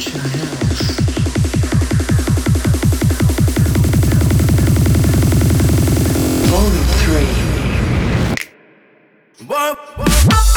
Volume 3. Whoa, whoa.